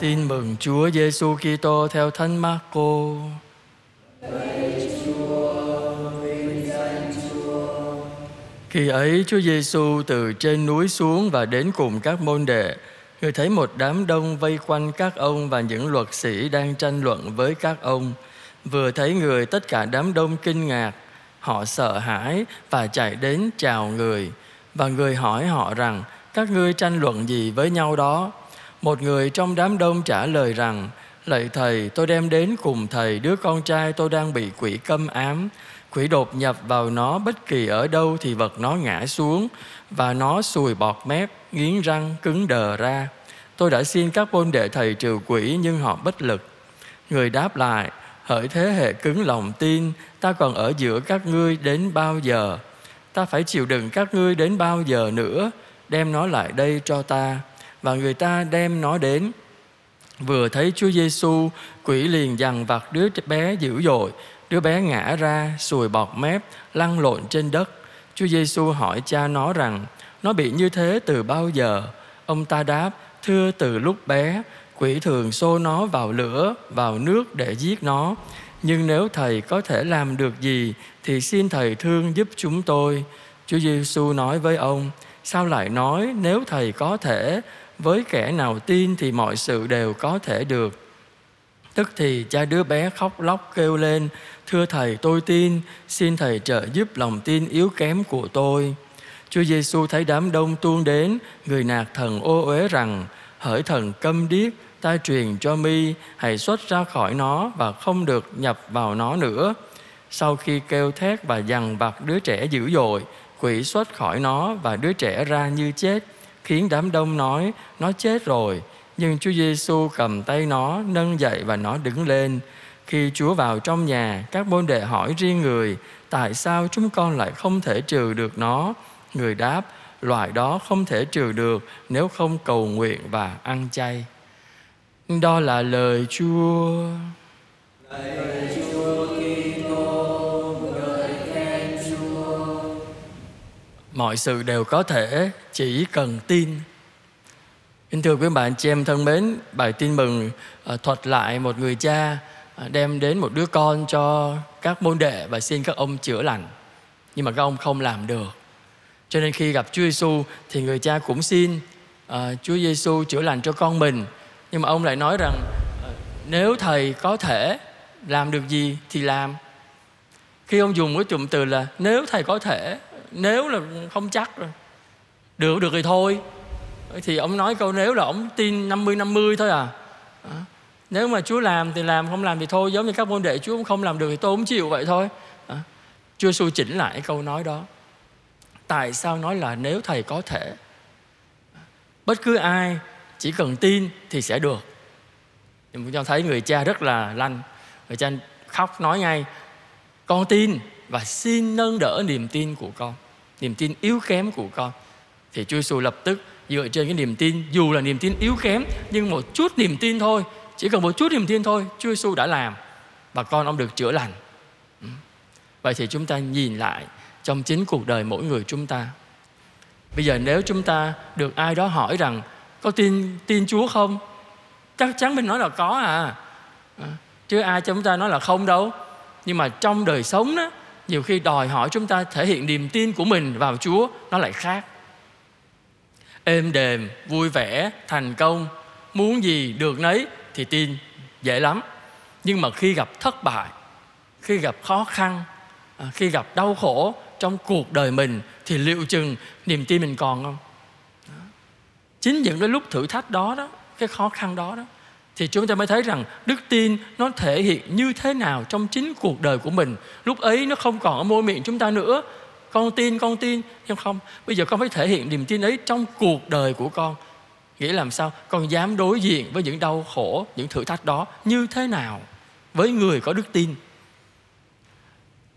Tin mừng Chúa Giêsu Kitô theo Thánh Marco. Khi ấy Chúa Giêsu từ trên núi xuống và đến cùng các môn đệ. Người thấy một đám đông vây quanh các ông và những luật sĩ đang tranh luận với các ông. Vừa thấy người tất cả đám đông kinh ngạc, họ sợ hãi và chạy đến chào người. Và người hỏi họ rằng, các ngươi tranh luận gì với nhau đó? Một người trong đám đông trả lời rằng, Lạy Thầy, tôi đem đến cùng Thầy đứa con trai tôi đang bị quỷ câm ám. Quỷ đột nhập vào nó bất kỳ ở đâu thì vật nó ngã xuống và nó sùi bọt mép, nghiến răng, cứng đờ ra. Tôi đã xin các môn đệ thầy trừ quỷ nhưng họ bất lực. Người đáp lại, hỡi thế hệ cứng lòng tin, ta còn ở giữa các ngươi đến bao giờ? Ta phải chịu đựng các ngươi đến bao giờ nữa? Đem nó lại đây cho ta. Và người ta đem nó đến. Vừa thấy Chúa Giêsu, quỷ liền dằn vặt đứa bé dữ dội, đứa bé ngã ra, sùi bọt mép, lăn lộn trên đất. Chúa Giêsu hỏi cha nó rằng, nó bị như thế từ bao giờ? Ông ta đáp, thưa từ lúc bé, quỷ thường xô nó vào lửa, vào nước để giết nó. Nhưng nếu thầy có thể làm được gì thì xin thầy thương giúp chúng tôi. Chúa Giêsu nói với ông, sao lại nói nếu thầy có thể, với kẻ nào tin thì mọi sự đều có thể được. Tức thì cha đứa bé khóc lóc kêu lên, thưa thầy tôi tin, xin thầy trợ giúp lòng tin yếu kém của tôi. Chúa Giêsu thấy đám đông tuôn đến, người nạt thần ô uế rằng, hỡi thần câm điếc, ta truyền cho mi, hãy xuất ra khỏi nó và không được nhập vào nó nữa. Sau khi kêu thét và dằn vặt đứa trẻ dữ dội, quỷ xuất khỏi nó và đứa trẻ ra như chết, khiến đám đông nói, nó chết rồi. Nhưng Chúa Giêsu cầm tay nó, nâng dậy và nó đứng lên. Khi Chúa vào trong nhà, các môn đệ hỏi riêng người, tại sao chúng con lại không thể trừ được nó? Người đáp, loại đó không thể trừ được nếu không cầu nguyện và ăn chay. Đó là lời Chúa. Lời Chúa Mọi sự đều có thể, chỉ cần tin. Kính thưa quý bạn chị em thân mến, bài tin mừng ờ, thuật lại một người cha ờ, đem đến một đứa con cho các môn đệ và xin các ông chữa lành. Nhưng mà các ông không làm được. Cho nên khi gặp Chúa Giêsu thì người cha cũng xin uh, Chúa Giêsu chữa lành cho con mình. Nhưng mà ông lại nói rằng uh, nếu thầy có thể làm được gì thì làm. Khi ông dùng cái cụm từ là nếu thầy có thể, nếu là không chắc rồi. Được được thì thôi. Thì ông nói câu nếu là ông tin 50 50 thôi à. Nếu mà Chúa làm thì làm, không làm thì thôi. Giống như các môn đệ Chúa cũng không làm được thì tôi cũng chịu vậy thôi. À. Chúa Giêsu chỉnh lại câu nói đó tại sao nói là nếu thầy có thể bất cứ ai chỉ cần tin thì sẽ được chúng cho thấy người cha rất là lanh người cha khóc nói ngay con tin và xin nâng đỡ niềm tin của con niềm tin yếu kém của con. Thì Chúa Giêsu lập tức dựa trên cái niềm tin dù là niềm tin yếu kém nhưng một chút niềm tin thôi chỉ cần một chút niềm tin thôi Chúa Giêsu đã làm và con ông được chữa lành. Ừ. Vậy thì chúng ta nhìn lại trong chính cuộc đời mỗi người chúng ta. Bây giờ nếu chúng ta được ai đó hỏi rằng có tin tin chúa không? Chắc chắn mình nói là có à, à chứ ai cho chúng ta nói là không đâu. Nhưng mà trong đời sống đó nhiều khi đòi hỏi chúng ta thể hiện niềm tin của mình vào chúa, nó lại khác. Êm đềm, vui vẻ, thành công, muốn gì được nấy thì tin, dễ lắm. Nhưng mà khi gặp thất bại, khi gặp khó khăn à, khi gặp đau khổ trong cuộc đời mình thì liệu chừng niềm tin mình còn không? Chính những cái lúc thử thách đó đó, cái khó khăn đó đó thì chúng ta mới thấy rằng đức tin nó thể hiện như thế nào trong chính cuộc đời của mình. Lúc ấy nó không còn ở môi miệng chúng ta nữa. Con tin con tin, nhưng không. Bây giờ con phải thể hiện niềm tin ấy trong cuộc đời của con. Nghĩa làm sao? Con dám đối diện với những đau khổ, những thử thách đó như thế nào với người có đức tin?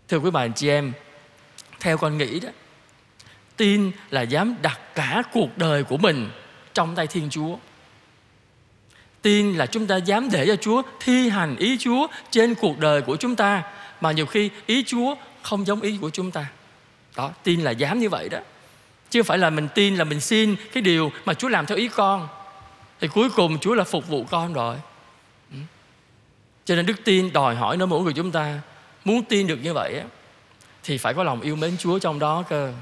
Thưa quý bà chị em, theo con nghĩ đó, tin là dám đặt cả cuộc đời của mình trong tay thiên chúa tin là chúng ta dám để cho chúa thi hành ý chúa trên cuộc đời của chúng ta, mà nhiều khi ý chúa không giống ý của chúng ta. Đó, tin là dám như vậy đó. Chứ không phải là mình tin là mình xin cái điều mà chúa làm theo ý con. Thì cuối cùng Chúa là phục vụ con rồi. Ừ. Cho nên đức tin đòi hỏi nó mỗi người chúng ta. Muốn tin được như vậy thì phải có lòng yêu mến Chúa trong đó cơ.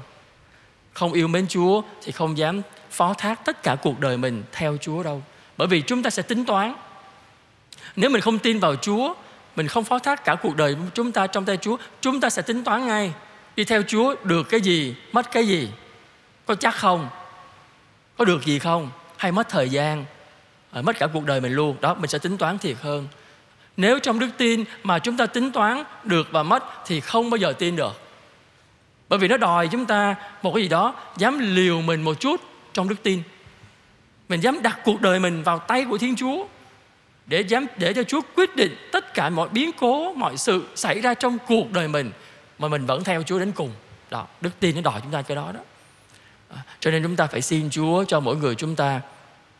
Không yêu mến Chúa thì không dám phó thác tất cả cuộc đời mình theo Chúa đâu bởi vì chúng ta sẽ tính toán. Nếu mình không tin vào Chúa, mình không phó thác cả cuộc đời chúng ta trong tay Chúa, chúng ta sẽ tính toán ngay, đi theo Chúa được cái gì, mất cái gì, có chắc không, có được gì không, hay mất thời gian à, mất cả cuộc đời mình luôn. Đó, mình sẽ tính toán thiệt hơn. Nếu trong đức tin mà chúng ta tính toán được và mất thì không bao giờ tin được. Bởi vì nó đòi chúng ta một cái gì đó, dám liều mình một chút trong đức tin mình dám đặt cuộc đời mình vào tay của thiên chúa để dám để cho chúa quyết định tất cả mọi biến cố mọi sự xảy ra trong cuộc đời mình mà mình vẫn theo chúa đến cùng. Đó đức tin nó đòi chúng ta cái đó đó. À, cho nên chúng ta phải xin chúa cho mỗi người chúng ta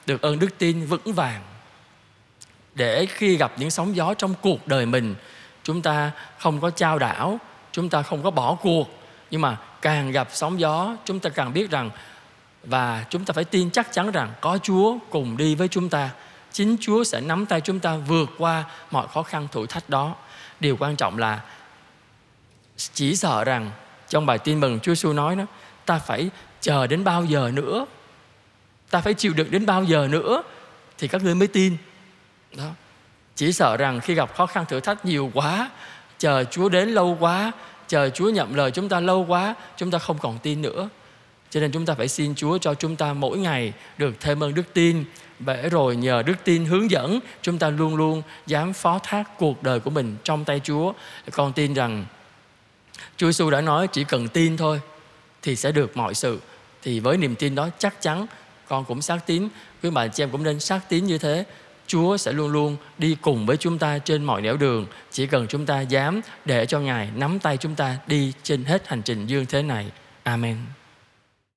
được ơn đức tin vững vàng để khi gặp những sóng gió trong cuộc đời mình chúng ta không có trao đảo chúng ta không có bỏ cuộc. Nhưng mà càng gặp sóng gió chúng ta càng biết rằng và chúng ta phải tin chắc chắn rằng có Chúa cùng đi với chúng ta. Chính Chúa sẽ nắm tay chúng ta vượt qua mọi khó khăn thử thách đó. Điều quan trọng là chỉ sợ rằng trong bài tin mừng Chúa Giêsu nói đó, ta phải chờ đến bao giờ nữa? Ta phải chịu đựng đến bao giờ nữa thì các ngươi mới tin. Đó. Chỉ sợ rằng khi gặp khó khăn thử thách nhiều quá, chờ Chúa đến lâu quá, chờ Chúa nhậm lời chúng ta lâu quá, chúng ta không còn tin nữa cho nên chúng ta phải xin Chúa cho chúng ta mỗi ngày được thêm ơn đức tin để rồi nhờ đức tin hướng dẫn chúng ta luôn luôn dám phó thác cuộc đời của mình trong tay Chúa. Con tin rằng Chúa Giêsu đã nói chỉ cần tin thôi thì sẽ được mọi sự. Thì với niềm tin đó chắc chắn con cũng xác tín, quý bà chị em cũng nên xác tín như thế. Chúa sẽ luôn luôn đi cùng với chúng ta trên mọi nẻo đường Chỉ cần chúng ta dám để cho Ngài nắm tay chúng ta đi trên hết hành trình dương thế này Amen